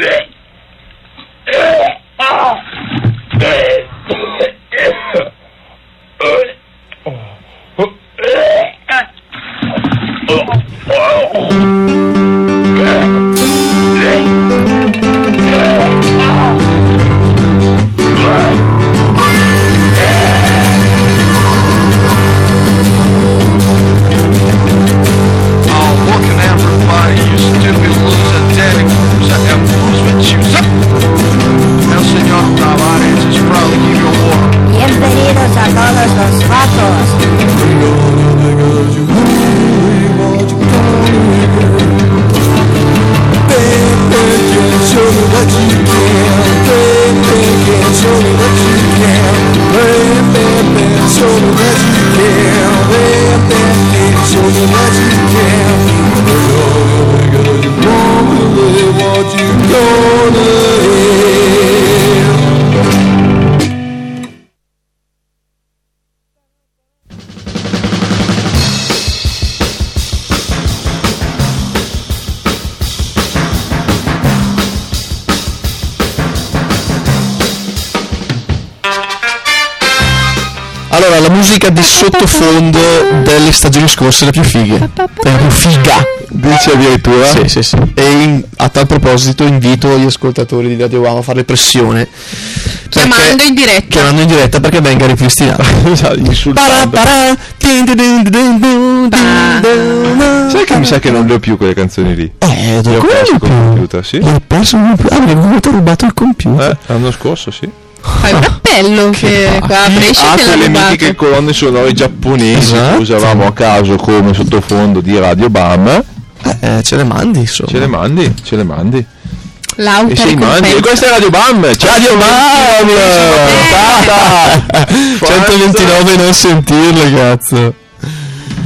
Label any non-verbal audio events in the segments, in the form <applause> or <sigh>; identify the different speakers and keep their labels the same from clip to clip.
Speaker 1: Oh,
Speaker 2: delle stagioni scorse la più figa. È la più figa.
Speaker 3: Dice addirittura?
Speaker 2: Sì, sì, sì. E in- a tal proposito invito gli ascoltatori di Radio Wow a fare pressione.
Speaker 4: Chiamando
Speaker 2: perché-
Speaker 4: in diretta.
Speaker 2: Chiamando in diretta perché venga ripristinata. <laughs>
Speaker 3: Esatto. Sai che mi sa che non le ho più quelle canzoni lì?
Speaker 2: Eh,
Speaker 3: Le ho perso
Speaker 2: più?
Speaker 3: computer, sì.
Speaker 2: Le ho perso non più. Ah, mi avevo avuto rubato il computer.
Speaker 3: Eh, l'anno scorso, sì.
Speaker 4: Fai un appello che qua a Brescia l'ha
Speaker 3: quelle mitiche colonne sonore giapponesi
Speaker 2: Esatto.
Speaker 3: che usavamo a caso come sottofondo di Radio Bam.
Speaker 2: Eh, ce le mandi, insomma.
Speaker 3: Ce le mandi, ce le mandi.
Speaker 4: L'auto
Speaker 3: E se li mandi. E questa è Radio Bam! Ciao
Speaker 2: Radio Bam!
Speaker 3: Puntata!
Speaker 2: 129 <laughs> non sentirle, cazzo.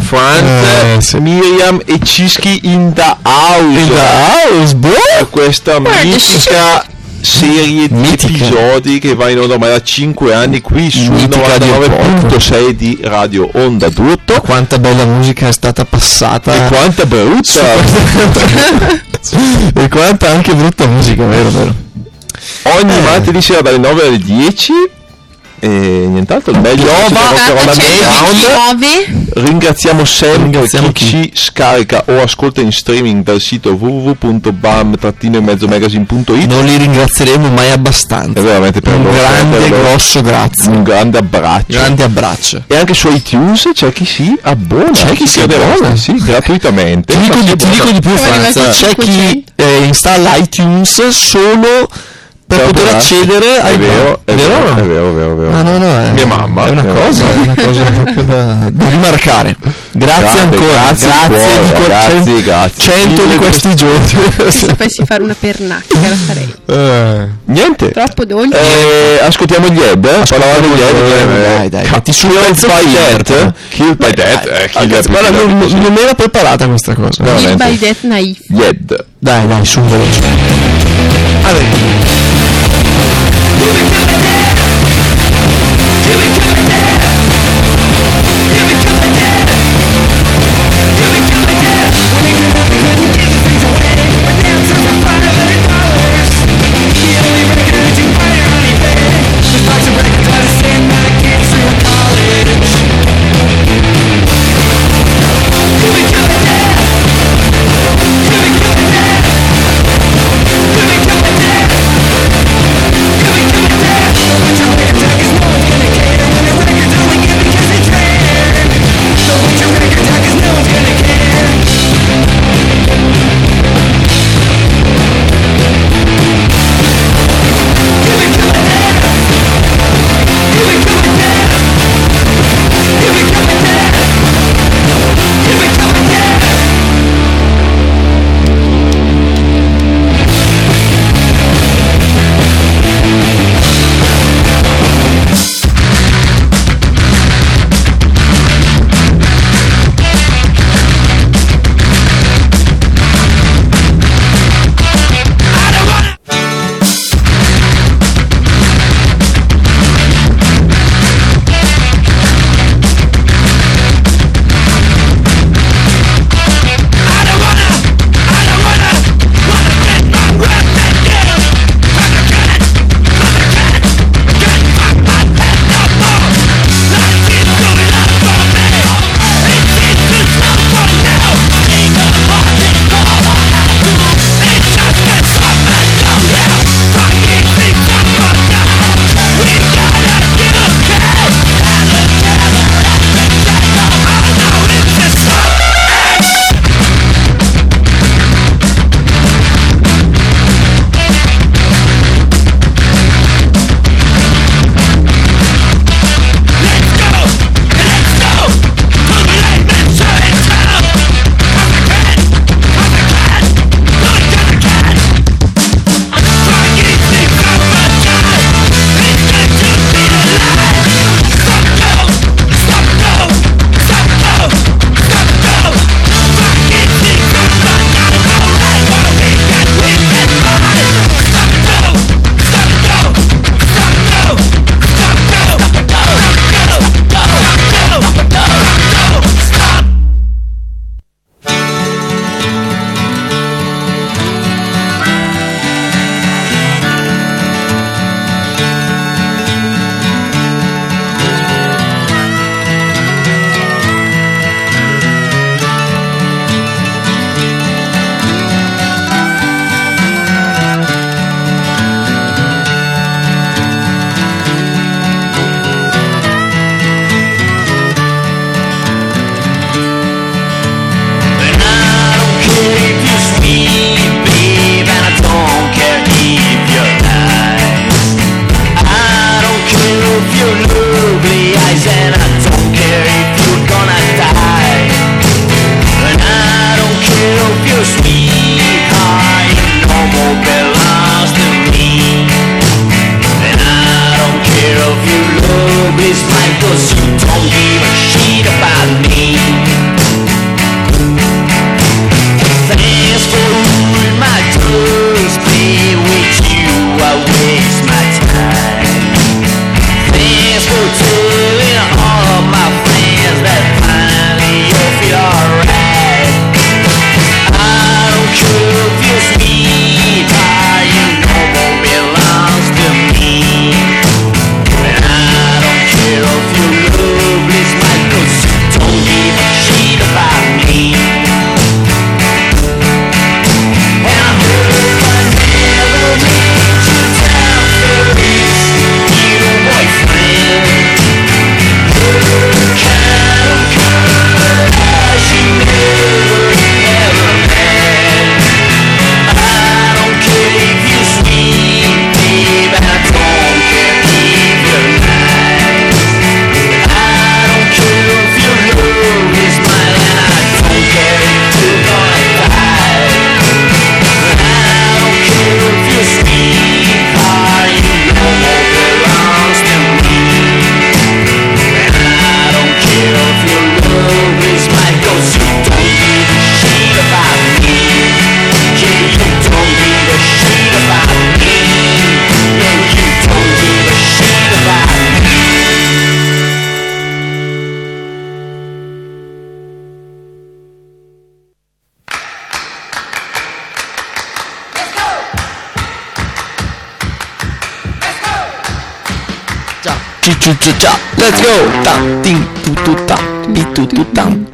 Speaker 3: Franz,
Speaker 2: Eh, sì.
Speaker 3: Miriam e Cischi in the house.
Speaker 2: In the house!
Speaker 3: Per questa mitica serie di
Speaker 2: Mitica.
Speaker 3: episodi che va in onda ormai da 5 anni qui
Speaker 2: di
Speaker 3: 99.6 di Radio Onda d'Urto.
Speaker 2: Quanta bella musica è stata passata.
Speaker 3: E quanta brutta! <laughs>
Speaker 2: e quanta anche brutta musica, vero, vero.
Speaker 3: Ogni
Speaker 2: Eh.
Speaker 3: martedì sera dalle 9 alle 10 e nient'altro il meglio è ringraziamo sempre
Speaker 2: Ringraziamo
Speaker 3: chi,
Speaker 2: chi?
Speaker 3: ci scarica o ascolta in streaming dal sito www.bam-mezzomagazine.it
Speaker 2: Non li ringrazieremo mai
Speaker 3: è
Speaker 2: abbastanza.
Speaker 3: veramente per
Speaker 2: Un
Speaker 3: loro,
Speaker 2: grande,
Speaker 3: per loro.
Speaker 2: grosso grazie.
Speaker 3: un grande abbraccio
Speaker 2: Grande abbraccio.
Speaker 3: e anche su iTunes c'è chi si abbona
Speaker 2: C'è chi si abbona.
Speaker 3: sì, gratuitamente
Speaker 2: Ti dico, di, ti dico di più, Franza. C'è chi
Speaker 4: 500.
Speaker 2: eh, installa iTunes solo per
Speaker 3: Per
Speaker 2: poter accedere ai
Speaker 3: è vero, è vero,
Speaker 2: o no?
Speaker 3: è vero, è vero, è vero.
Speaker 2: Ah, no, no, è,
Speaker 3: Mia mamma,
Speaker 2: è una
Speaker 3: mia
Speaker 2: cosa, è una cosa proprio da, da rimarcare. Grazie
Speaker 3: Grande,
Speaker 2: ancora,
Speaker 3: grazie
Speaker 2: grazie,
Speaker 3: di cuore,
Speaker 2: di cuore,
Speaker 3: ragazzi,
Speaker 2: cen-
Speaker 3: grazie.
Speaker 2: cento di questi giorni. <laughs>
Speaker 4: Se sapessi fare una pernacchia la farei.
Speaker 2: Eh.
Speaker 3: niente
Speaker 4: Troppo dolce.
Speaker 3: eh, ascoltiamo gli Ebb eh? parlavamo degli Ebb
Speaker 2: Ebb,
Speaker 3: eh,
Speaker 2: dai, dai, metti su il
Speaker 3: Killed
Speaker 2: pezzo
Speaker 3: by
Speaker 2: Killed.
Speaker 3: Death Killed by Death eh,
Speaker 2: cazzo,
Speaker 3: by
Speaker 2: guarda, non, non era preparata questa cosa.
Speaker 4: Kill Death Naif.
Speaker 3: gli Ebb
Speaker 2: Dai, dai, su veloce.
Speaker 1: Give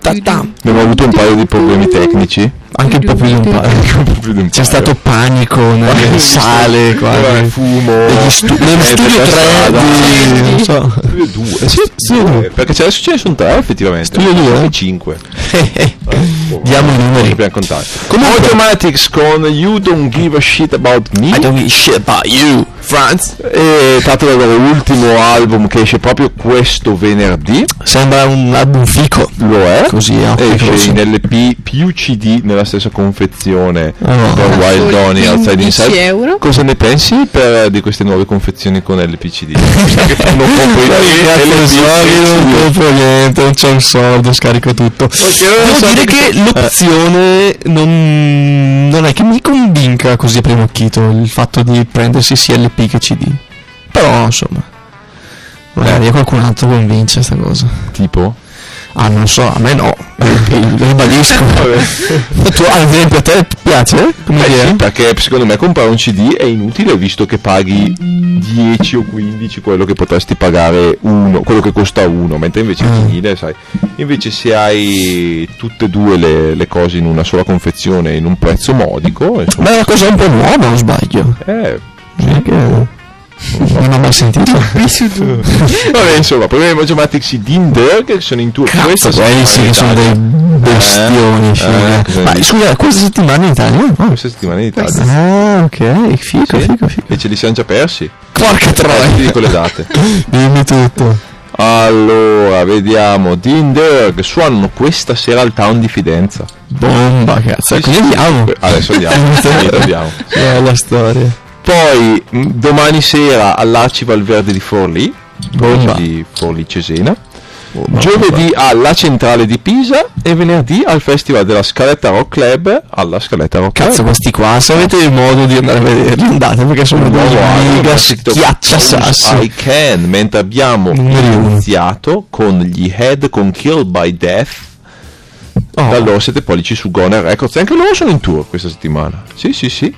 Speaker 2: ta tam
Speaker 3: Abbiamo avuto un paio di problemi tecnici.
Speaker 2: anche un po' più di un paio
Speaker 3: un
Speaker 2: c'è stato panico nelle sale qua
Speaker 3: Eh, fumo.
Speaker 2: stu- nello
Speaker 3: eh,
Speaker 2: studio
Speaker 3: per
Speaker 2: 3
Speaker 3: strada.
Speaker 2: di non so
Speaker 3: Studio 2. Sì,
Speaker 2: Sì.
Speaker 3: due. Perché c'è- adesso ce ne sono tre effettivamente.
Speaker 2: Studio due?
Speaker 3: E 5. <laughs>
Speaker 2: diamo i numeri
Speaker 3: Dobbiamo contare.
Speaker 2: Comunque-
Speaker 3: Automatics con You Don't Give a Shit About Me.
Speaker 2: I don't give a shit about you Franz
Speaker 3: È tratto dal loro ultimo album che esce proprio questo venerdì.
Speaker 2: sembra un album fico
Speaker 3: Lo è.
Speaker 2: Così,
Speaker 3: Esce in LP più CD nella stessa confezione
Speaker 2: Ah, no.
Speaker 3: per Wild Donny Outside
Speaker 4: 15
Speaker 3: Inside.
Speaker 4: euro.
Speaker 3: Cosa ne pensi per, di queste nuove confezioni con LPCD? <laughs> che fanno proprio i LP
Speaker 2: non compro niente, non c'è un soldo, scarico tutto.
Speaker 3: non
Speaker 2: Devo dire
Speaker 3: che-
Speaker 2: che l'opzione non, non è che mi convinca così a primo occhito il fatto di prendersi sia LP che CD. Però, insomma, magari a qualcun altro convince sta cosa.
Speaker 3: Tipo?
Speaker 2: Ah, non so, a me no, <laughs> ribadisco. <laughs> Tu, ad esempio, a te piace? Come
Speaker 3: Eh sì, perché secondo me comprare un CD è inutile visto che paghi 10 o 15 quello che potresti pagare uno, quello che costa uno, mentre invece il
Speaker 2: Mm.
Speaker 3: vinile, sai, invece se hai tutte e due le, le cose in una sola confezione in un prezzo modico, insomma,
Speaker 2: Ma è una cosa un po' nuova, non sbaglio.
Speaker 3: eh,
Speaker 2: è che... Non ho mai sentito. <laughs>
Speaker 3: Vabbè, insomma, poi abbiamo chiamati Dinder che sono in tour questa
Speaker 2: Cazzo, quelli sì che sono dei bestioni.
Speaker 3: Eh,
Speaker 2: figa.
Speaker 3: eh,
Speaker 2: Ma scusa, questa settimana in Italia? Oh.
Speaker 3: Questa settimana in Italia.
Speaker 2: Ah, ok, fico,
Speaker 3: Sì.
Speaker 2: fico, fico.
Speaker 3: E ce li siamo già persi.
Speaker 2: Porca
Speaker 3: Eh, ti
Speaker 2: troia.
Speaker 3: dico le date. <laughs>
Speaker 2: Dimmi tutto.
Speaker 3: Allora, vediamo. Dinder che suonano questa sera al town di Fidenza.
Speaker 2: Bomba, cazzo.
Speaker 3: Sì,
Speaker 2: Quindi
Speaker 3: sì,
Speaker 2: andiamo.
Speaker 3: Adesso andiamo. <laughs> Sì, andiamo.
Speaker 2: Bella storia.
Speaker 3: Poi mh, domani sera all'Arcival Verde di Forlì, di Forlì Cesena.
Speaker 2: Bomba,
Speaker 3: Giovedì alla centrale di Pisa e venerdì al Festival della Scaletta Rock Club alla Scaletta Rock
Speaker 2: Cazzo,
Speaker 3: Club.
Speaker 2: questi qua, se avete il modo di andare a vederli, andate perché sono
Speaker 3: album,
Speaker 2: mega schiacciasassi.
Speaker 3: I Can, mentre abbiamo
Speaker 2: uno.
Speaker 3: iniziato con gli Head con Killed by Death
Speaker 2: Oh.
Speaker 3: da loro siete pollici su Goner Records e anche loro sono in tour questa settimana sì sì sì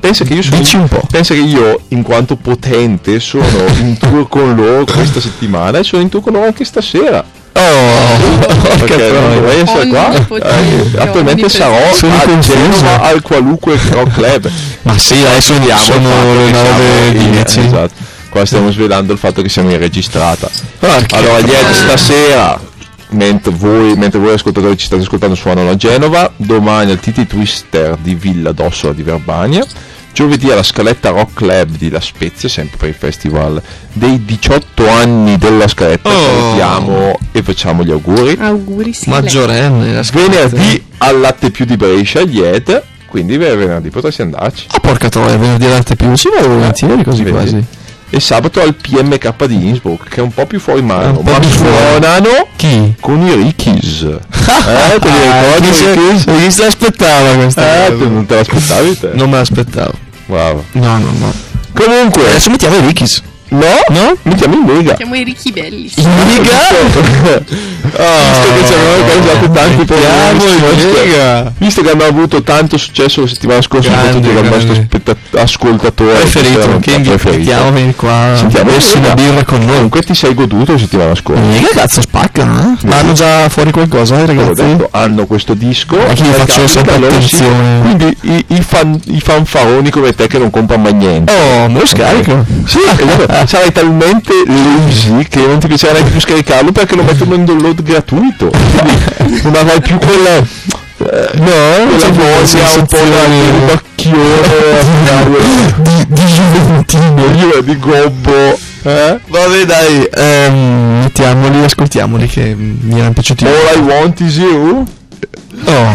Speaker 3: pensa che io sono
Speaker 2: Dici un po'.
Speaker 3: pensa che io in quanto potente sono in tour con loro questa settimana e sono in tour con loro anche stasera
Speaker 2: Oh,
Speaker 3: perché non
Speaker 2: troia.
Speaker 3: dovrei essere qua Eh, attualmente sarò
Speaker 2: Sono
Speaker 3: a. Genova al qualunque rock club
Speaker 2: Ma sì, adesso
Speaker 3: il
Speaker 2: sono le
Speaker 3: che siamo in-
Speaker 2: 9.10.
Speaker 3: esatto. qua stiamo svelando il fatto che siamo in registrata
Speaker 2: Porca
Speaker 3: allora ieri stasera mentre voi, mentre voi ascoltatori ci state ascoltando suonano a Genova domani al Titi Twister di Villa d'Ossola di Verbania giovedì alla Scaletta Rock Club di La Spezia sempre per il festival dei 18 anni della Scaletta
Speaker 2: Oh.
Speaker 3: salutiamo e facciamo gli auguri
Speaker 4: Auguri sì.
Speaker 2: Maggiorenne. la
Speaker 3: venerdì al Latte Più di Brescia Lied quindi venerdì potresti andarci
Speaker 2: Ah, porca troia, venerdì all'arte più. Ci vado volentieri così quasi.
Speaker 3: E sabato al PMK di Innsbruck che è un po' più fuori mano ma suonano
Speaker 2: Chi?
Speaker 3: con i Rickies <laughs> eh, te li
Speaker 2: Ah,
Speaker 3: ricordi
Speaker 2: chi
Speaker 3: i
Speaker 2: se,
Speaker 3: Rickies?
Speaker 2: chi se l'aspettava questa
Speaker 3: Eh,
Speaker 2: cosa?
Speaker 3: non te l'aspettavi te?
Speaker 2: Non me l'aspettavo.
Speaker 3: Wow.
Speaker 2: No, no, no.
Speaker 3: Comunque,
Speaker 2: Adesso mettiamo i Rickies.
Speaker 3: no? No? Mettiamo in Lega.
Speaker 4: Siamo i ricchi belli.
Speaker 2: In Liga? <laughs> <laughs>
Speaker 3: Visto che ci causato tanti visto- che abbiamo avuto tanto successo la settimana scorsa,
Speaker 2: Grande,
Speaker 3: soprattutto dal nostro spetta- ascoltatore
Speaker 2: Preferito, che invitiamo vieni qua a
Speaker 3: Sentiamo
Speaker 2: una birra con noi.
Speaker 3: Comunque ti sei goduto la settimana scorsa.
Speaker 2: Liga cazzo spaccano, eh? Ma hanno già fuori qualcosa, eh, ragazzi?
Speaker 3: detto, hanno questo disco
Speaker 2: Ma
Speaker 3: eh,
Speaker 2: faccio sempre attenzione.
Speaker 3: quindi i, i fan- i fanfaroni come te che non comprano mai niente
Speaker 2: Oh, me lo scarico.
Speaker 3: Sì, <laughs> sarai talmente lazy che non ti piacerà neanche più scaricarlo perché lo mettono in download gratuito. Non avrai più quella. eh, no, quella voglia un po' da bacchione <laughs>
Speaker 2: di, di Juventino.
Speaker 3: io di gobbo. Eh?
Speaker 2: Vabbè dai, ehm, mettiamoli, ascoltiamoli che mi erano piaciuti.
Speaker 3: All I want is you.
Speaker 2: Oh,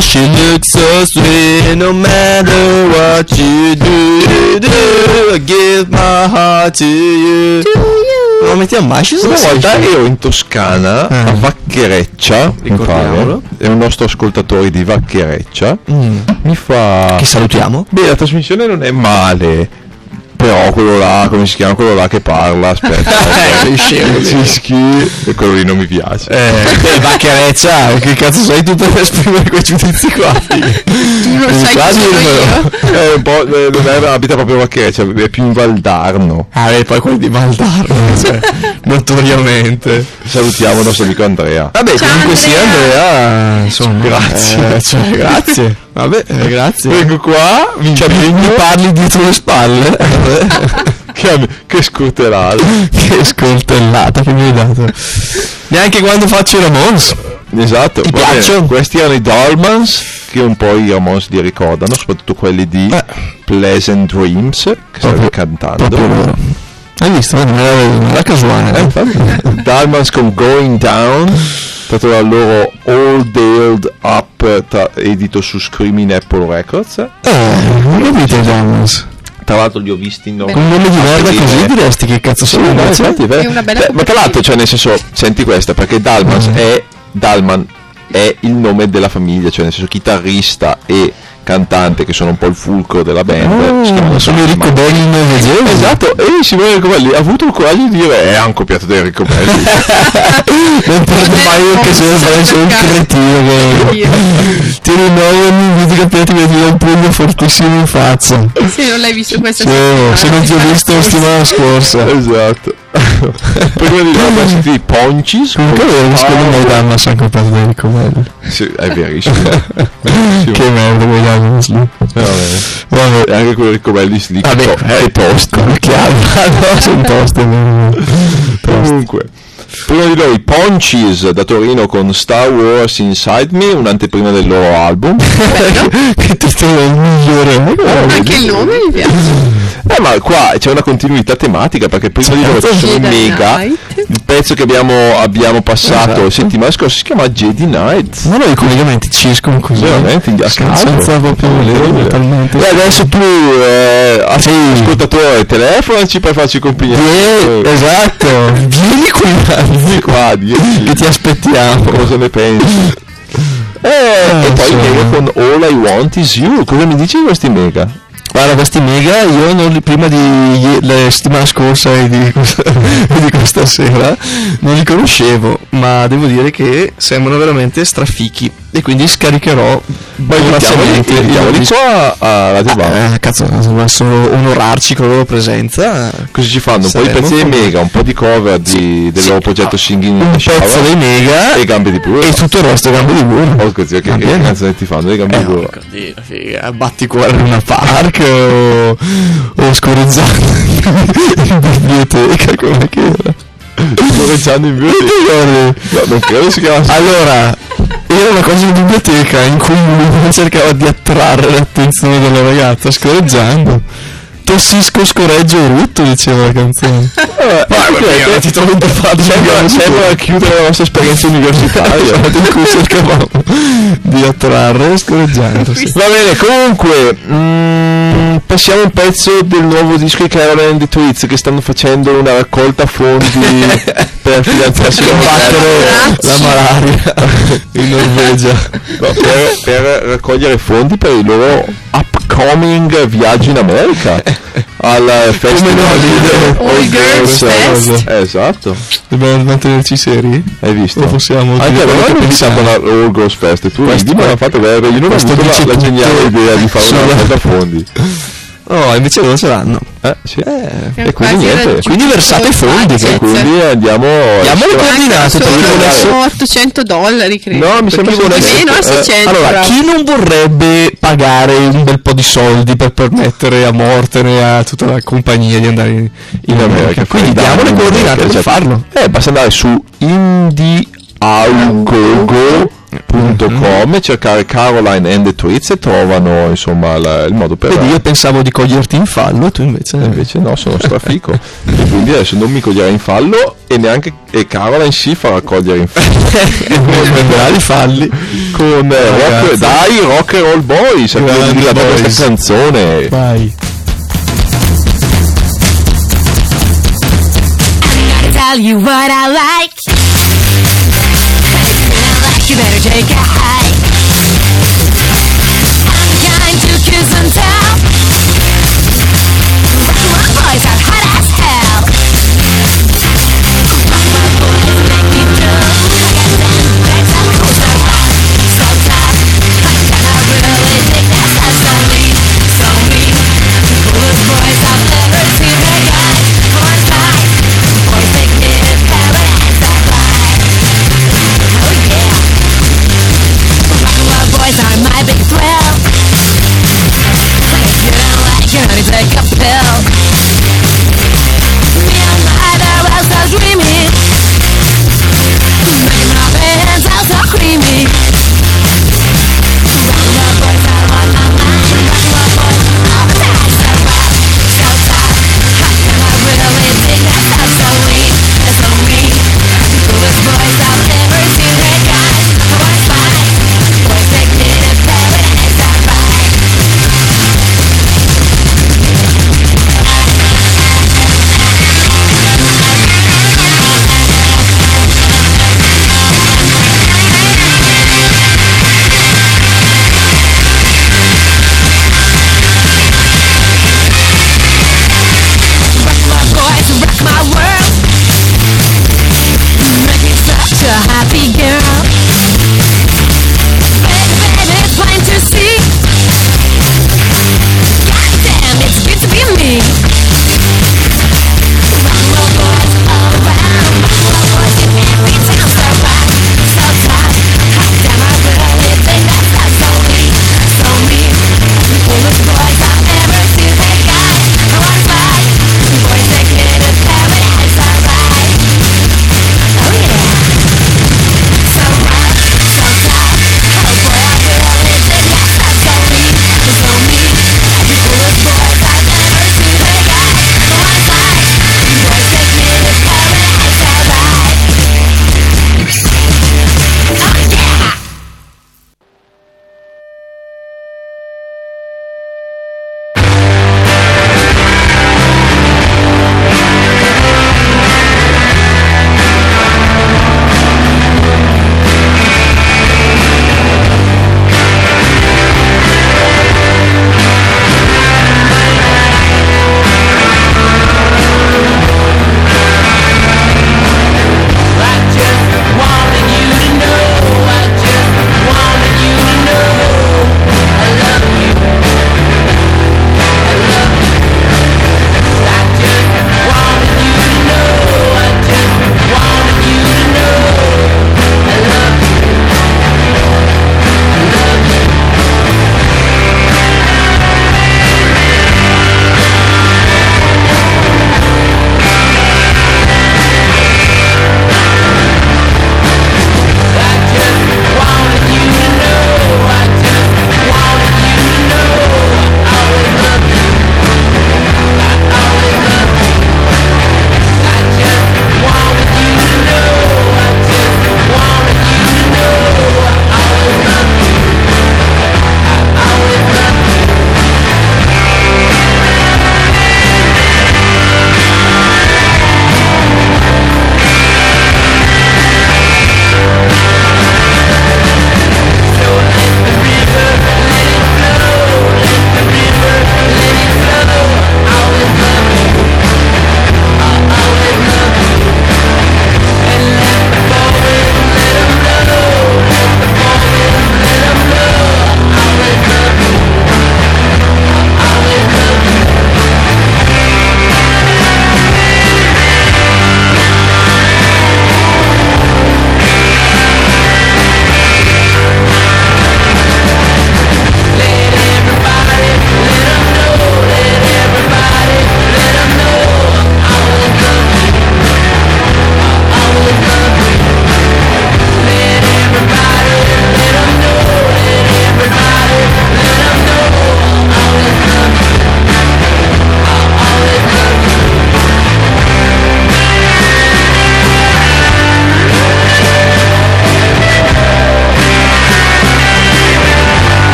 Speaker 2: She looks so sweet no matter what you do. do. I give my heart to you. Non lo mettiamo mai? Ci
Speaker 3: Una
Speaker 2: sono
Speaker 3: volta ero in Toscana,
Speaker 2: Eh.
Speaker 3: a Vacchereccia, mi
Speaker 2: Ricordiamolo.
Speaker 3: pare, è un nostro ascoltatore di Vacchereccia,
Speaker 2: Mm.
Speaker 3: mi fa...
Speaker 2: Che salutiamo.
Speaker 3: Beh, la trasmissione non è male, però quello là, come si chiama quello là che parla, aspetta,
Speaker 2: Eh, scemo,
Speaker 3: Cischi, e quello lì non mi piace.
Speaker 2: Eh, Vacchiareccia, che cazzo sei tu per esprimere quei giudizi qua?
Speaker 4: Non lo sai
Speaker 2: Quasi.
Speaker 3: È un po', eh, non è- abita proprio a Vacchereccia, è più in Valdarno.
Speaker 2: Ah, e poi quelli di Valdarno, <laughs> cioè, notoriamente.
Speaker 3: Salutiamo il nostro amico Andrea.
Speaker 2: Vabbè,
Speaker 4: Ciao,
Speaker 2: comunque sia
Speaker 4: Andrea.
Speaker 2: Andrea, insomma.
Speaker 3: Grazie.
Speaker 2: eh, cioè, grazie. <laughs> Vabbè, eh, grazie.
Speaker 3: Vengo qua, mi
Speaker 2: Cioè, mi, mi parli dietro le spalle. <laughs>
Speaker 3: che, che scuterale.
Speaker 2: che scoltellata che mi hai dato. Neanche quando faccio i Ramones.
Speaker 3: Esatto,
Speaker 2: Ti piacciono?
Speaker 3: Questi erano i Dolmans, che un po' i Ramones li ricordano, soprattutto quelli di
Speaker 2: Eh.
Speaker 3: Pleasant Dreams, che stavi cantando.
Speaker 2: Proprio. Hai visto? Non era, non era casuale.
Speaker 3: Eh,
Speaker 2: eh? <laughs>
Speaker 3: Dalmans con Going Down, tratto dal loro All Dialed Up, tra- edito su Screaming Apple Records.
Speaker 2: Eh, non capito i Ramones.
Speaker 3: Tra l'altro li ho visti in
Speaker 2: Con un nome di merda
Speaker 3: Sì,
Speaker 2: così diresti che cazzo sono
Speaker 3: no,
Speaker 2: invece?
Speaker 3: Beh, ma tra l'altro, cioè, nel senso, senti questa, perché Dalmans
Speaker 2: Mm.
Speaker 3: è Dalman è il nome della famiglia, cioè nel senso chitarrista e cantante che sono un po' il fulcro della band.
Speaker 2: Oh, sono i
Speaker 3: Dalman.
Speaker 2: ricobelli novegesi.
Speaker 3: Esatto, e Simone Riccovelli ha avuto il coraggio di dire eh, hanno copiato dei Riccovelli. <laughs>
Speaker 2: Non prendo mai per fare solo un cretino che ti rinnovo ogni video che ti vedi un pugno fortissimo in faccia.
Speaker 4: Se non l'hai visto questa
Speaker 2: Sì,
Speaker 4: settimana,
Speaker 2: se non ti ho visto la settimana scorsa.
Speaker 3: esatto. <laughs> Prima di là sentito i Poncis.
Speaker 2: Comunque è vero che secondo me i
Speaker 3: Ah,
Speaker 2: Damas hanno comprato dei riccovelli.
Speaker 3: Sì, è verissimo. <laughs>
Speaker 2: Che merda quei Lì.
Speaker 3: Vabbè.
Speaker 2: Vabbè.
Speaker 3: Anche quei Riccovelli lì che
Speaker 2: Vabbè,
Speaker 3: to- che tosti.
Speaker 2: Come chiaro, <laughs> no, sono toste. no.
Speaker 3: Comunque, prima di loro i Poncis da Torino con Star Wars Inside Me, un'anteprima del loro album. <laughs>
Speaker 2: che titolo migliore.
Speaker 4: Anche il nome mi piace.
Speaker 3: Eh, ma qua c'è una continuità tematica perché prima di loro ci sono Mega. Il pezzo che abbiamo, abbiamo passato
Speaker 2: Esatto.
Speaker 3: settimana scorsa si chiama Jedi Knight.
Speaker 2: Ma noi i collegamenti ci escono così.
Speaker 3: Veramente, a
Speaker 2: Senza-
Speaker 3: caso.
Speaker 2: Senza proprio volerlo, talmente.
Speaker 3: E adesso tu, eh, ascoltatore, telefonaci per farci compagnia. Eh,
Speaker 2: esatto, vieni qui,
Speaker 3: Vieni qua, dici.
Speaker 2: che ti aspettiamo.
Speaker 3: cosa ne pensi? Eh, e poi. Mega con All I Want Is You. Cosa mi dici di questi Mega?
Speaker 2: Guarda, questi mega io non prima di la settimana scorsa e di, questa- <laughs> e di questa sera non li conoscevo, ma devo dire che sembrano veramente strafichi e quindi scaricherò il
Speaker 3: Mettiamoli
Speaker 2: disco.
Speaker 3: qua a Radio Bar.
Speaker 2: Eh, cazzo, volessero onorarci con la loro presenza,
Speaker 3: Così ci fanno un po' di pezzi dei Mega, un po' di cover di- del
Speaker 2: Sì,
Speaker 3: loro progetto
Speaker 2: ah,
Speaker 3: Singing in
Speaker 2: un
Speaker 3: Shower
Speaker 2: pezzo dei mega
Speaker 3: e gambe di burro.
Speaker 2: e tutto il resto gambe di burro.
Speaker 3: Porca zia, che, che
Speaker 2: bene.
Speaker 3: canzoni ti fanno? Le gambe
Speaker 2: Eh,
Speaker 3: di burro.
Speaker 2: figa, batti cuore in una park o, o scorreggiando <laughs> in biblioteca, come che era?
Speaker 3: Scorreggiando in
Speaker 2: ricordi?
Speaker 3: No, non credo si chiama
Speaker 2: Allora, era una cosa in biblioteca in cui lui <laughs> cercava di attrarre l'attenzione della ragazza scorreggiando. Tossisco, scoreggio rutto, diceva la canzone. <laughs>
Speaker 3: Eh,
Speaker 2: Ma ti trovo un po' facile.
Speaker 3: Sembra, sembra chiudere la nostra esperienza universitaria.
Speaker 2: Esatto, in cui cercavamo di attrarre scorreggiando. sì.
Speaker 3: Va bene, comunque, mm, passiamo un pezzo del nuovo disco di Caroline and the Tweets che stanno facendo una raccolta fondi <laughs> per finanziarsi la
Speaker 2: Combattere la malaria in Norvegia.
Speaker 3: No, per, per raccogliere fondi per i loro upcoming viaggi in America <laughs> al festival
Speaker 2: no,
Speaker 4: All Girls Fest.
Speaker 3: esatto.
Speaker 2: Dobbiamo mantenerci seri?
Speaker 3: hai visto?
Speaker 2: O possiamo
Speaker 3: anche a
Speaker 2: che
Speaker 3: non
Speaker 2: pensiamo?
Speaker 3: diciamo la All Girls Fest tu
Speaker 2: Questo-
Speaker 3: ridi ma bene io non ho avuto la, la geniale idea di fare una
Speaker 2: sulla-
Speaker 3: raccolta fondi <laughs> <laughs>
Speaker 2: Oh, invece loro ce l'hanno.
Speaker 3: Eh, sì.
Speaker 2: Eh,
Speaker 3: e quindi niente.
Speaker 2: quindi versate i fondi,
Speaker 3: E quindi andiamo.
Speaker 2: Diamo le
Speaker 3: a-
Speaker 2: coordinate volesse.
Speaker 4: 800 dollari credo
Speaker 3: No, mi sembra
Speaker 4: di meno a
Speaker 3: 600, eh,
Speaker 4: 600
Speaker 2: Allora,
Speaker 4: però.
Speaker 2: chi non vorrebbe pagare un bel po' di soldi per permettere a Morten e a tutta la compagnia di andare in, in America? Quindi diamo le coordinate per
Speaker 3: esatto.
Speaker 2: farlo.
Speaker 3: Eh, basta andare su indieaugogo.com e cercare Caroline and the Tweets e trovano insomma la- il modo per
Speaker 2: Vedi, io pensavo di coglierti in fallo e tu invece...
Speaker 3: Eh, invece no, sono strafico. e quindi adesso non mi coglierà in fallo e neanche e Caroline si farà cogliere in fallo. <laughs> <laughs>
Speaker 2: prenderà i falli.
Speaker 3: Con eh, rock, dai, rock and roll boys, dedicato
Speaker 2: boys.
Speaker 3: questa canzone.
Speaker 2: Vai.
Speaker 5: gonna tell you what I like. You better take a hike.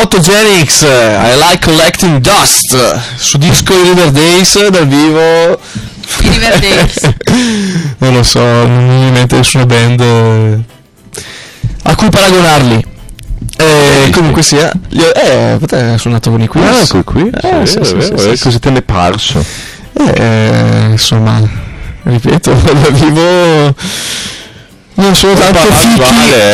Speaker 2: Photogenics, I like collecting dust. Su disco di River Days dal vivo.
Speaker 4: I Riverdales. <laughs>
Speaker 2: non lo so, non mi viene mente nessuna band eh, a cui paragonarli. Eh, comunque sia, eh, te hai suonato con i quiz.
Speaker 3: Ah, ecco qui.
Speaker 2: Eh,
Speaker 3: sì,
Speaker 2: sì, sì, sì, sì,
Speaker 3: Cosa te ne è parso?
Speaker 2: Eh, insomma, ripeto, <laughs> da vivo non sono tanto fichi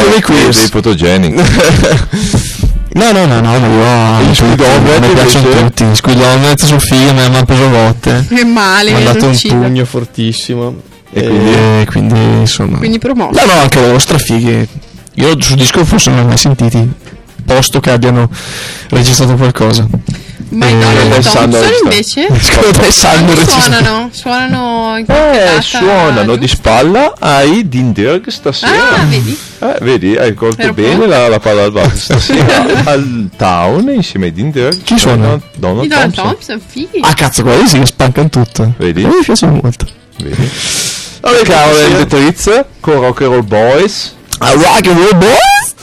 Speaker 2: come i quiz.
Speaker 3: dei fotogenic. <laughs>
Speaker 2: No, no, no, no, io
Speaker 3: Gli Squid
Speaker 2: mi piacciono
Speaker 3: invece?
Speaker 2: tutti. Squid Omelette sono fighi, me mi hanno preso botte.
Speaker 4: Che male,
Speaker 2: Mi hanno dato un pugno fortissimo.
Speaker 3: E quindi?
Speaker 2: E quindi, insomma.
Speaker 4: Quindi promosso.
Speaker 2: No, no, anche loro strafighi. Io sul disco forse non li ho mai sentiti. Posto che abbiano registrato qualcosa.
Speaker 4: Ma i
Speaker 3: hanno
Speaker 4: Thompson invece? <laughs>
Speaker 2: Registrato.
Speaker 4: suonano? Suonano in
Speaker 3: Eh, suonano di spalla ai Dinderg stasera.
Speaker 4: Ah, vedi?
Speaker 3: Eh, vedi, hai colto
Speaker 4: Ero
Speaker 3: bene la, la palla al basso stasera al town insieme ai Dinderg.
Speaker 2: Chi suona?
Speaker 3: Donald
Speaker 4: Donald
Speaker 3: Thompson.
Speaker 4: Thompson, fighi.
Speaker 2: Ah, cazzo, quelli sì che spancano tutto.
Speaker 3: Vedi?
Speaker 2: Me piacciono molto.
Speaker 3: Vedi? Vabbè, cavolo,
Speaker 2: sì.
Speaker 3: del Trizz con Rock and Roll Boys.
Speaker 2: A rock and roll boys?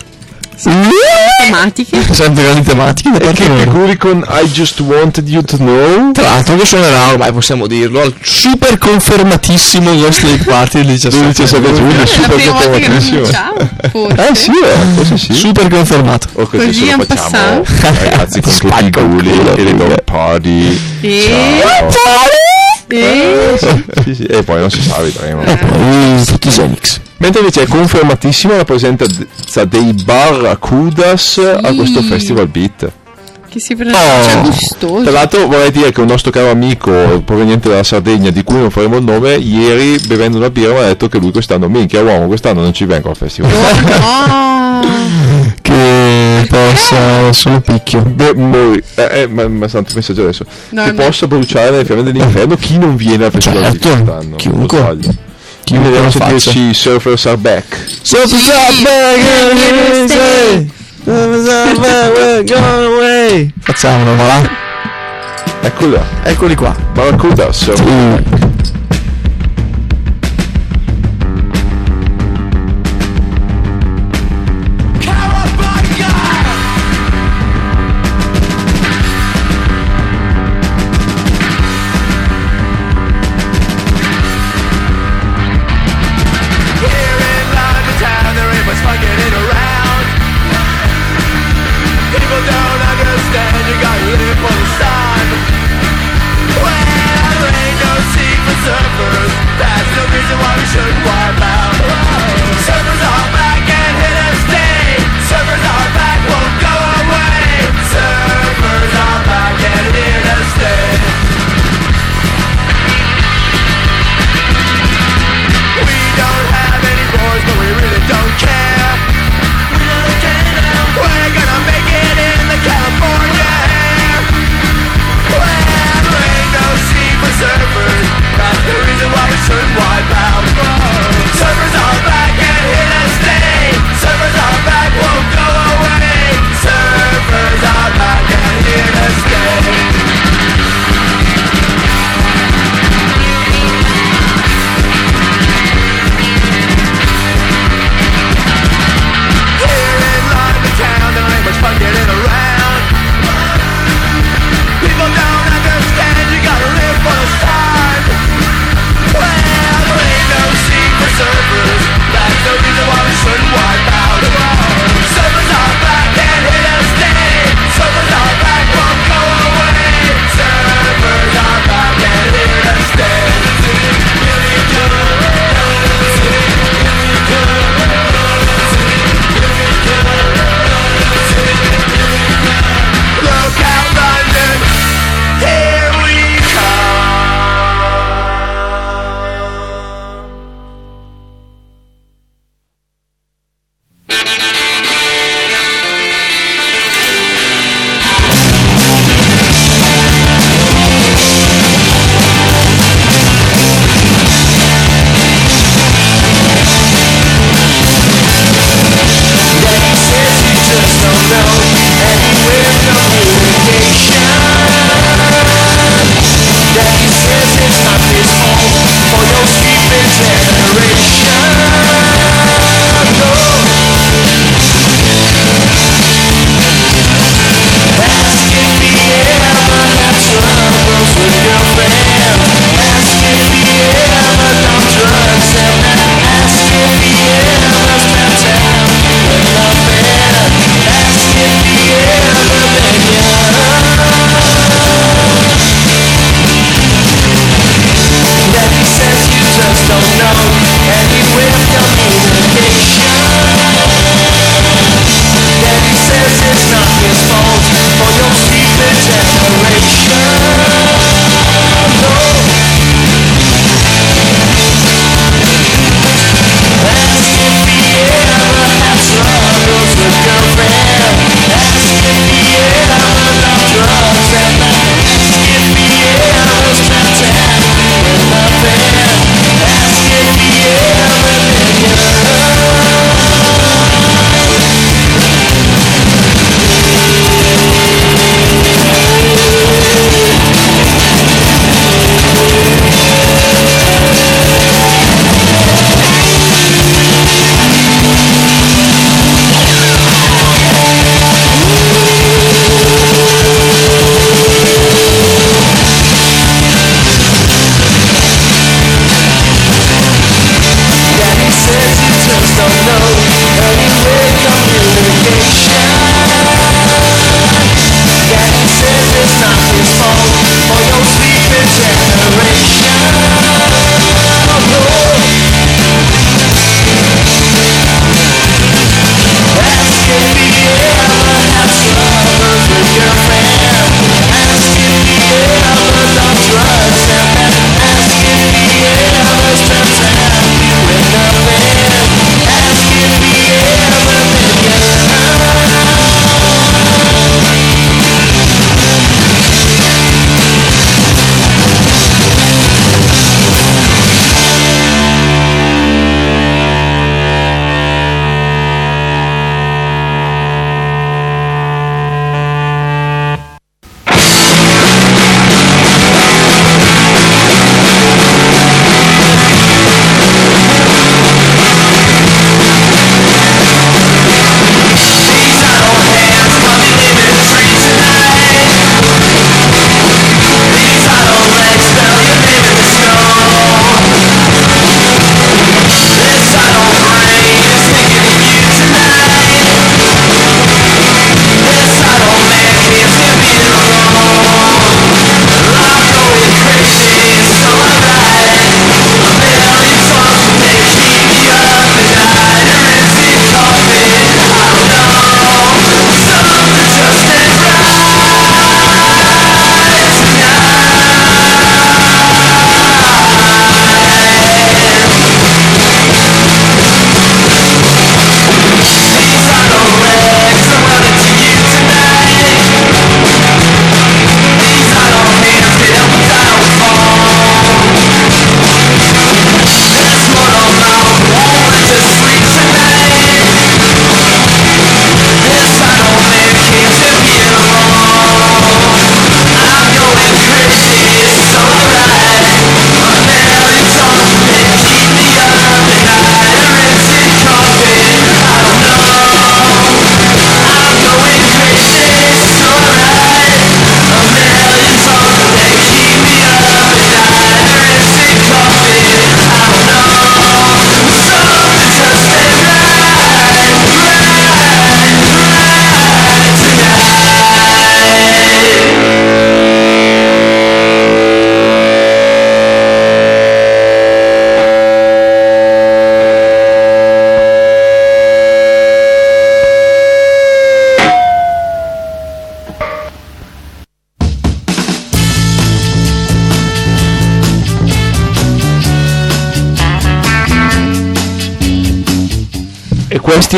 Speaker 4: Tematiche. <laughs>
Speaker 2: Sempre grandi tematiche
Speaker 3: E che figuri con I Just Wanted You to Know.
Speaker 2: Tra l'altro che suonerà, ormai possiamo dirlo, al super confermatissimo Ghost Lake Party del 17,
Speaker 3: 17 giugno, super confermatissimo.
Speaker 4: forse.
Speaker 3: Eh sì, eh, forse sì.
Speaker 2: Super confermato.
Speaker 3: O così,
Speaker 4: Così
Speaker 3: se lo facciamo ragazzi con <laughs> tutti i
Speaker 2: culo,
Speaker 3: e le dog party.
Speaker 4: E...
Speaker 3: Ciao.
Speaker 4: E...
Speaker 3: Sì, sì, E poi non si sa, vedremo.
Speaker 2: Poi Photogenics.
Speaker 3: Mentre invece è confermatissima la presenza dei Barracudas a questo Festival Beat.
Speaker 4: Che si pronuncia
Speaker 2: Oh.
Speaker 4: gustoso.
Speaker 3: Tra l'altro vorrei dire che un nostro caro amico proveniente dalla Sardegna, di cui non faremo il nome, ieri bevendo una birra mi ha detto che lui quest'anno, minchia uomo, quest'anno non ci vengo al festival.
Speaker 4: No. <laughs>
Speaker 2: Che possa solo picchio.
Speaker 3: Beh, mori- eh, eh, ma, ma santo messaggio adesso.
Speaker 4: No,
Speaker 3: che
Speaker 4: no.
Speaker 3: possa bruciare nelle fiamme dell'inferno chi non viene al festival
Speaker 2: Certo,
Speaker 3: Beat quest'anno.
Speaker 2: chiunque. Chiunque
Speaker 3: Vediamo se dirci Surfers are back.
Speaker 2: So what's up, Facciamolo, va.
Speaker 3: Eccolo.
Speaker 2: Eccoli qua.
Speaker 3: Barracuda, Surfers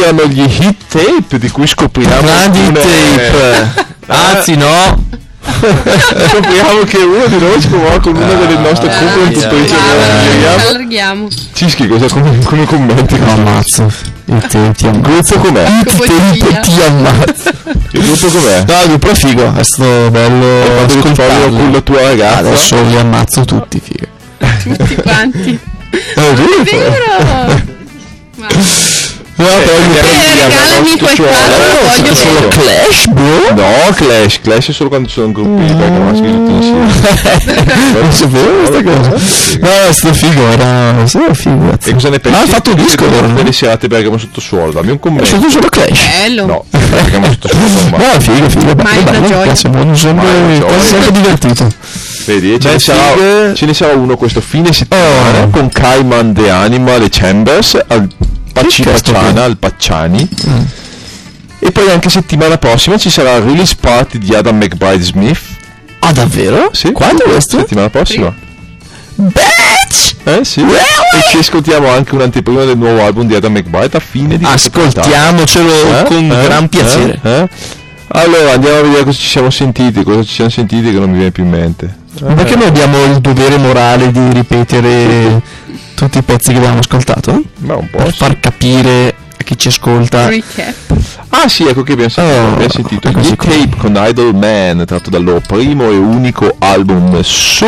Speaker 3: erano gli hit tape di cui scopriamo
Speaker 2: Grandi
Speaker 3: alcune-
Speaker 2: tape. Anzi, no. <laughs>
Speaker 3: scopriamo che uno di noi si trovava con una delle nostre
Speaker 4: Ah,
Speaker 3: conduttrici
Speaker 4: Ci allarghiamo.
Speaker 3: Cischi cosa come, come commenti
Speaker 2: No, ammazzo. Il ammazzo.
Speaker 3: gruppo com'è?
Speaker 2: Il tape ti ammazzo.
Speaker 3: il gruppo com'è?
Speaker 2: No, il gruppo è figo. È stato bello ascoltarli.
Speaker 3: con la tua ragazza
Speaker 2: Adesso li ammazzo tutti, figa.
Speaker 4: Tutti quanti. <laughs>
Speaker 2: È vero? No, gruppo
Speaker 4: Eh,
Speaker 2: figo.
Speaker 4: regalami quel
Speaker 3: Cioè,
Speaker 4: quadro, voglio
Speaker 3: solo.
Speaker 2: Clash, bro?
Speaker 3: No, Clash, Clash è solo quando ci sono gruppi perché maschi tutti insieme. <laughs>
Speaker 2: Non sapevo questa cosa. No, è stato figo, era. Sì, era figo.
Speaker 3: E cosa ne pensi?
Speaker 2: Ah, ha fatto un disco allora, no?
Speaker 3: delle serate Bergamo sotto suolo? Dammi un
Speaker 2: È
Speaker 3: commento.
Speaker 2: solo solo Clash.
Speaker 4: Bello.
Speaker 3: No, Bergamo sotto suolo <laughs>
Speaker 2: No, figo, figo.
Speaker 4: Ma è
Speaker 2: bello,
Speaker 4: una gioia.
Speaker 2: mi sempre divertito.
Speaker 3: Vedi, ce ne, sarà, ce ne sarà uno questo fine settimana
Speaker 2: Oh.
Speaker 3: con Cayman The Animal e Chambers al Pacciana,
Speaker 2: è?
Speaker 3: al Pacciani. E poi anche settimana prossima ci sarà il release party di Adam McBride Smith.
Speaker 2: Ah, davvero?
Speaker 3: Sì.
Speaker 2: Quando questo?
Speaker 3: Settimana prossima.
Speaker 2: Bitch!
Speaker 3: Eh sì. E ci ascoltiamo anche un'anteprima del nuovo album di Adam McBride a fine di.
Speaker 2: Ascoltiamocelo
Speaker 3: Eh?
Speaker 2: con
Speaker 3: Eh?
Speaker 2: gran piacere.
Speaker 3: Eh? Eh? Allora andiamo a vedere cosa ci siamo sentiti, cosa ci siamo sentiti che non mi viene più in mente.
Speaker 2: Perché noi abbiamo il dovere morale di ripetere tutti i pezzi che abbiamo ascoltato?
Speaker 3: Ma un po'.
Speaker 2: Per
Speaker 3: sì.
Speaker 2: far capire a chi ci ascolta.
Speaker 4: Recap.
Speaker 3: Ah sì, ecco che abbiamo sentito,
Speaker 2: Oh,
Speaker 3: abbiamo sentito
Speaker 2: qua.
Speaker 3: tape con Idol Man, tratto dal loro primo e unico album su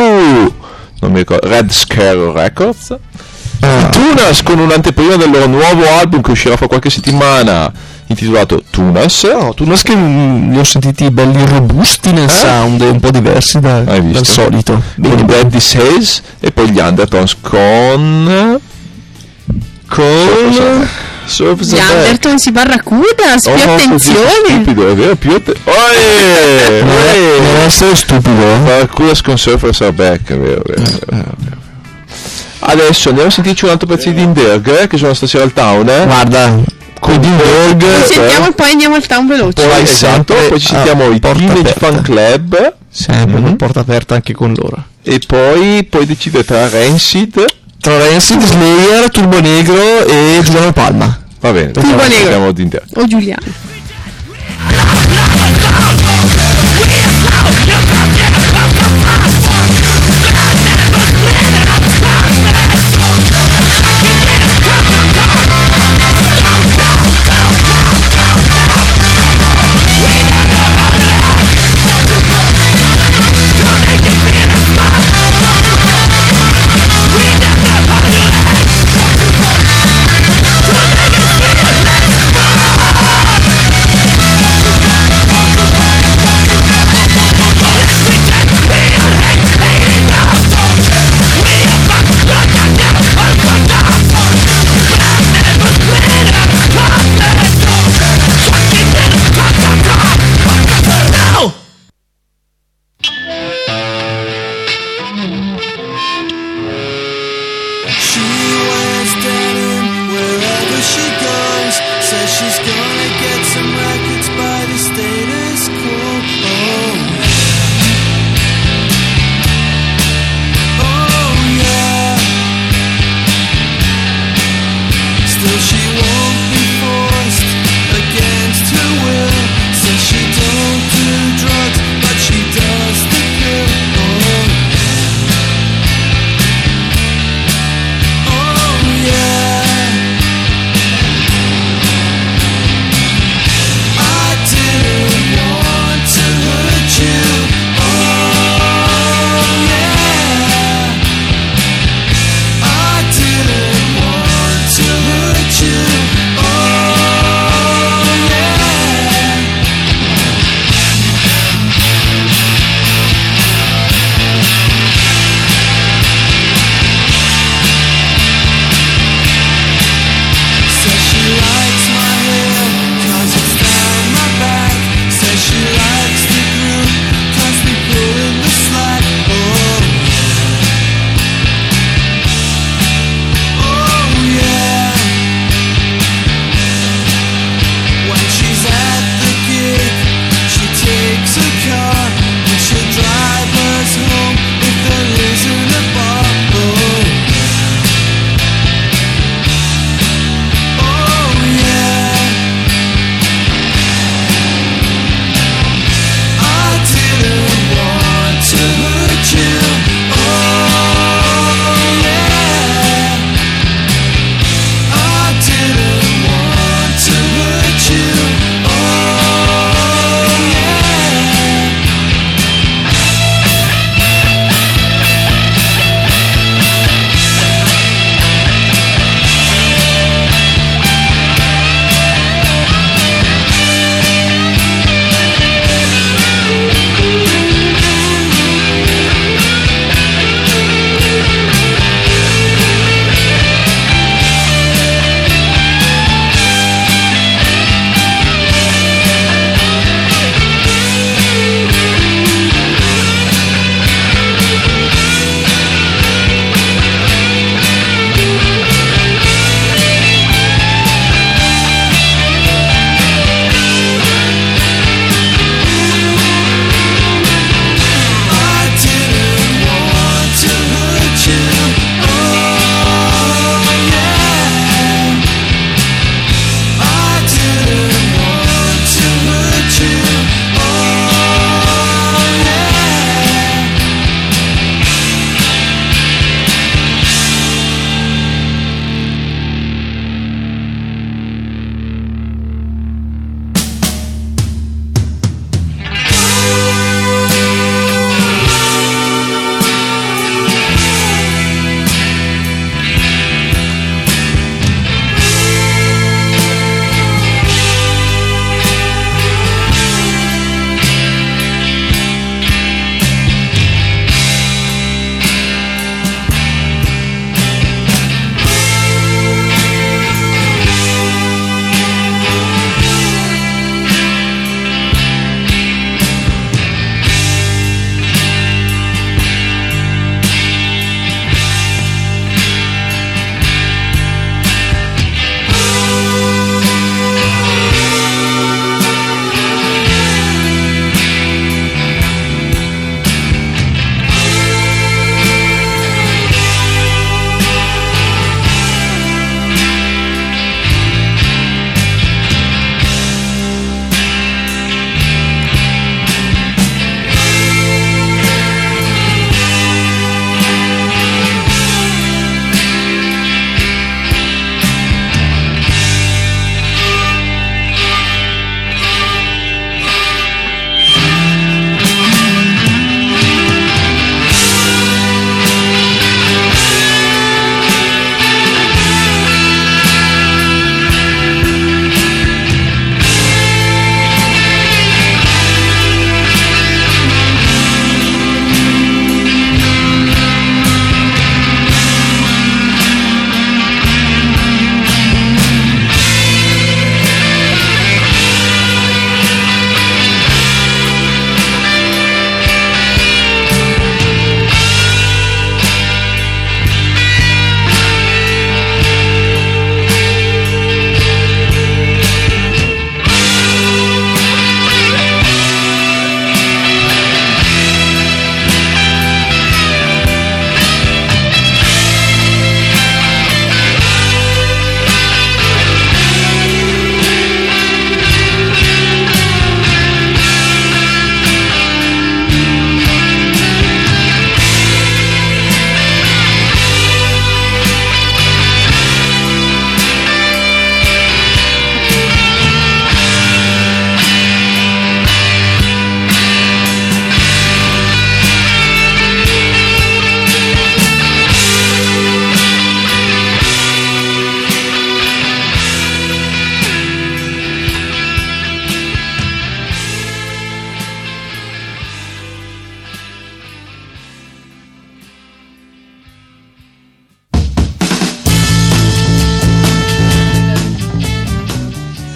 Speaker 3: non mi ricordo, Red Scare Records.
Speaker 2: Ah,
Speaker 3: Tunas con un'anteprima del loro nuovo album che uscirà fra qualche settimana, intitolato Tunas.
Speaker 2: no, tu non che mm, li ho sentiti belli robusti nel sound e un po' diversi da-
Speaker 3: Hai visto?
Speaker 2: dal solito.
Speaker 3: Con
Speaker 2: bene.
Speaker 3: Daddy Says e poi gli Undertones con
Speaker 2: Con Surface
Speaker 4: Gli. Anderton si barracuda, più
Speaker 3: Oh, così
Speaker 4: attenzione.
Speaker 3: stupido, è vero, più atte- Oe!
Speaker 2: È- non
Speaker 3: Oe!
Speaker 2: essere stupido. eh.
Speaker 3: Barracudas con Surfers are back, è vero, è vero, è vero. Adesso andiamo a sentirci un altro pezzo di Dinderg eh, che sono stasera al town, eh?
Speaker 2: Guarda, con Dinberg
Speaker 4: Ci sentiamo e poi andiamo al town veloce.
Speaker 3: Poi, esatto, poi ci sentiamo i Teenage
Speaker 2: aperta.
Speaker 3: Fan Club
Speaker 2: sempre
Speaker 3: Mhm.
Speaker 2: con porta aperta anche con loro.
Speaker 3: e poi, poi decide tra Rancid.
Speaker 2: Tra Rancid, Slayer, Turbo Negro e Giuliano Palma.
Speaker 3: Va bene,
Speaker 4: Turbo Negro. O Giuliano.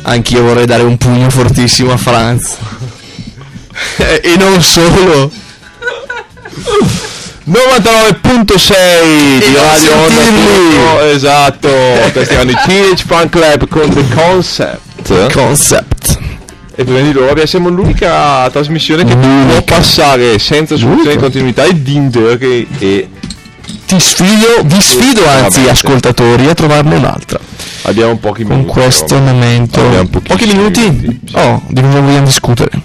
Speaker 2: Anch'io vorrei dare un pugno fortissimo a Franz. <laughs> E non solo.
Speaker 3: 99.6 di Radio Onda esatto questi erano i <laughs> Teenage Fan Club con The Concept
Speaker 2: Concept.
Speaker 3: e prima di loro siamo l'unica trasmissione che può passare senza soluzione di continuità e Dinder che e
Speaker 2: Ti sfido, vi sfido anzi, ascoltatori, a trovarne un'altra.
Speaker 3: Abbiamo pochi
Speaker 2: Con
Speaker 3: minuti
Speaker 2: questo
Speaker 3: però.
Speaker 2: momento.
Speaker 3: Abbiamo
Speaker 2: Pochi minuti?
Speaker 3: minuti, sì.
Speaker 2: Oh, di cosa vogliamo discutere?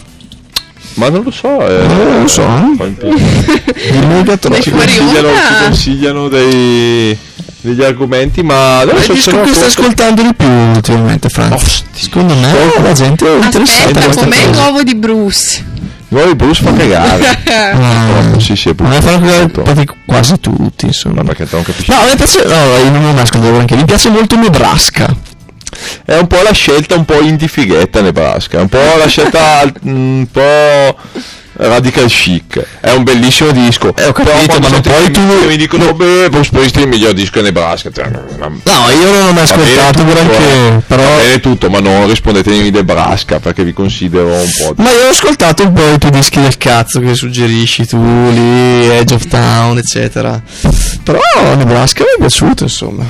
Speaker 3: ma non lo so eh,
Speaker 2: Non lo so, eh.
Speaker 3: ci consigliano, ci consigliano dei, degli argomenti ma adesso
Speaker 2: è il disco che stai ascoltando di più ultimamente, Franz? Secondo me la gente è interessata a
Speaker 4: Aspetta, com'è nuovo di Bruce?
Speaker 3: Nuovi Bruce fa cagare <laughs>
Speaker 2: Ah,
Speaker 3: sì sì è
Speaker 2: me fanno cagare quasi- quasi tutti, insomma.
Speaker 3: ma perché non capisci
Speaker 2: No, me piace, no, io non ascoltato anche, mi piace molto Nebraska.
Speaker 3: È un po' la scelta un po' indie fighetta Nebraska, è un po' la scelta al- <laughs> un po' radical chic. È un bellissimo disco.
Speaker 2: Eh, ho capito, ma non puoi tu-
Speaker 3: mi- dicono beh, Bruce Springsteen il miglior disco è Nebraska. Cioè, ma-
Speaker 2: No, io non ho mai ascoltato granché,
Speaker 3: eh.
Speaker 2: però...
Speaker 3: Va bene tutto, ma non rispondetemi Nebraska perché vi considero un po'.
Speaker 2: Ma io ho ascoltato un po' i tuoi dischi del cazzo che suggerisci tu lì, Edge of Town, eccetera. Però Nebraska mi è piaciuto, insomma.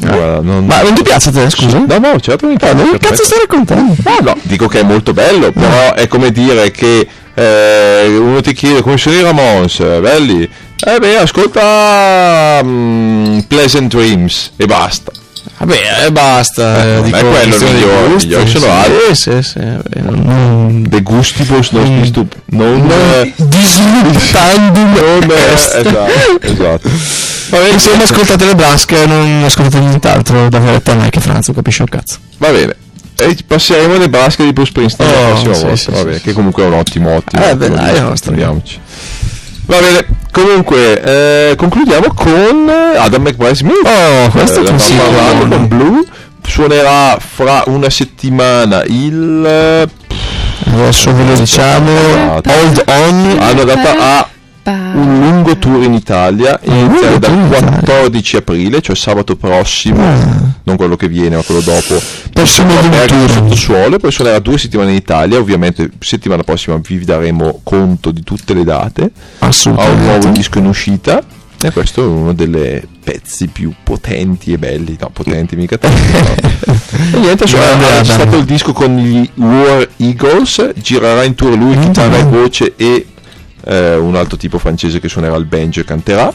Speaker 3: Guarda, non-
Speaker 2: Ma non ti piace a te, scusa?
Speaker 3: No, no, certo mi
Speaker 2: Eh,
Speaker 3: piace.
Speaker 2: che cazzo stai raccontando?
Speaker 3: Ah, no, dico che è molto bello, però è come dire che eh, uno ti chiede come sono i Ramones, eh, belli. Eh beh, ascolta mm, Pleasant Dreams e basta.
Speaker 2: Vabbè, eh, basta.
Speaker 3: Eh,
Speaker 2: eh,
Speaker 3: non
Speaker 2: dico,
Speaker 3: è quello il migliore,
Speaker 2: gusti,
Speaker 3: migliore sono
Speaker 2: sì,
Speaker 3: altri.
Speaker 2: Sì, sì, vabbè, non, non,
Speaker 3: De gustibus non stup- non, eh, non eh,
Speaker 2: est.
Speaker 3: esatto, esatto. Va bene,
Speaker 2: Insomma, ascoltate Nebraska e non ascoltate nient'altro da Veretta me che Franzo capisce un cazzo.
Speaker 3: va bene. E passeremo nel basket di Bruce Springsteen la
Speaker 2: Oh,
Speaker 3: prossima
Speaker 2: sì,
Speaker 3: volta,
Speaker 2: sì,
Speaker 3: va
Speaker 2: sì,
Speaker 3: che comunque è un ottimo ottimo.
Speaker 2: Eh, beh, dai, no.
Speaker 3: Va bene, comunque eh, concludiamo con eh, Adam McBride Smith.
Speaker 2: Oh, questo
Speaker 3: Eh,
Speaker 2: è
Speaker 3: l'abbiamo
Speaker 2: consiglio.
Speaker 3: parlato con Blue. Suonerà fra una settimana il eh,
Speaker 2: Adesso ve lo diciamo.
Speaker 3: Esatto.
Speaker 2: Hold on.
Speaker 3: hanno dato a un lungo tour in Italia inizia dal
Speaker 2: tour in Italia.
Speaker 3: 14 aprile cioè sabato prossimo
Speaker 2: Ah.
Speaker 3: non quello che viene ma quello dopo
Speaker 2: Prossimo
Speaker 3: sottosuolo e poi suonerà due settimane in Italia ovviamente settimana prossima vi daremo conto di tutte le date ha un nuovo
Speaker 2: Assolutamente.
Speaker 3: disco in uscita e questo è uno dei pezzi più potenti e belli no potenti mica tanto no. <laughs> e niente suonerà-
Speaker 2: Adam.
Speaker 3: stato il disco con gli War Eagles girerà in tour lui chitarra e voce e eh, un altro tipo francese che suonerà il banjo e canterà.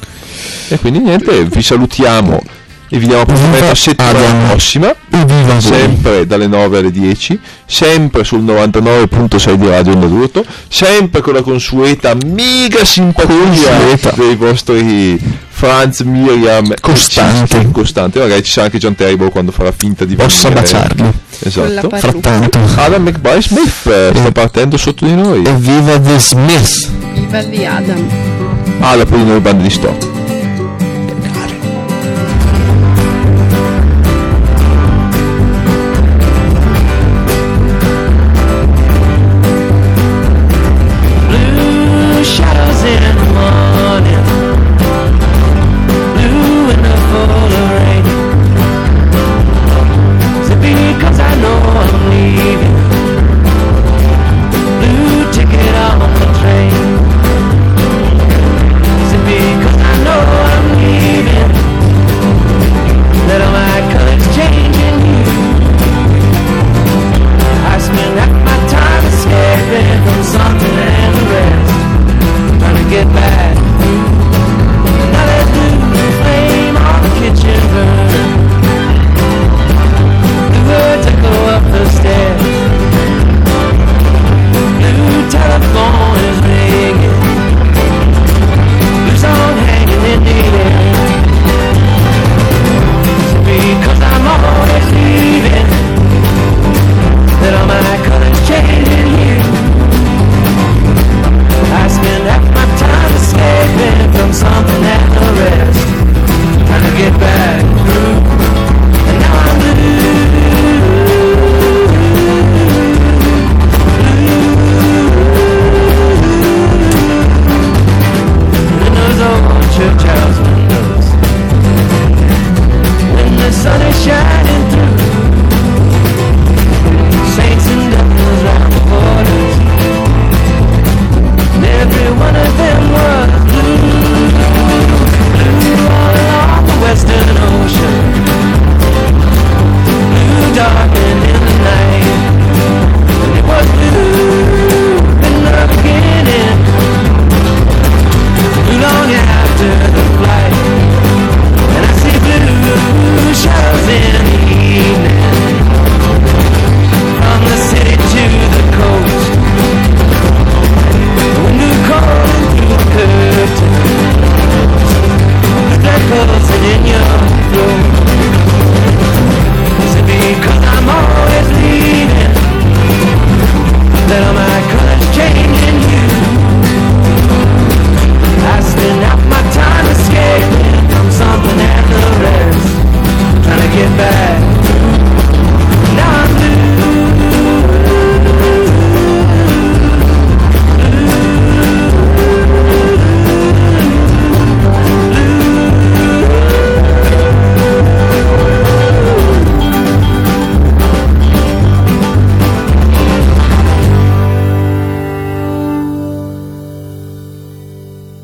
Speaker 3: E quindi niente vi salutiamo e vi diamo appuntamento la settimana
Speaker 2: Adam.
Speaker 3: prossima
Speaker 2: Viva voi.
Speaker 3: sempre dalle 9 alle 10 sempre sul 99.6 di Radio Onda d'Urto sempre con la consueta mega simpatia
Speaker 2: Consueta.
Speaker 3: dei vostri Franz, Miriam
Speaker 2: Costante.
Speaker 3: costante magari ci sarà anche John Terrible quando farà finta di
Speaker 2: Possa
Speaker 3: venire.
Speaker 2: baciarli.
Speaker 3: Esatto.
Speaker 2: Frattanto.
Speaker 3: Adam McBride Smith eh, sta partendo sotto di noi
Speaker 2: Evviva The Smith.
Speaker 4: Viva di Adam.
Speaker 3: ah dopo di noi bande di stock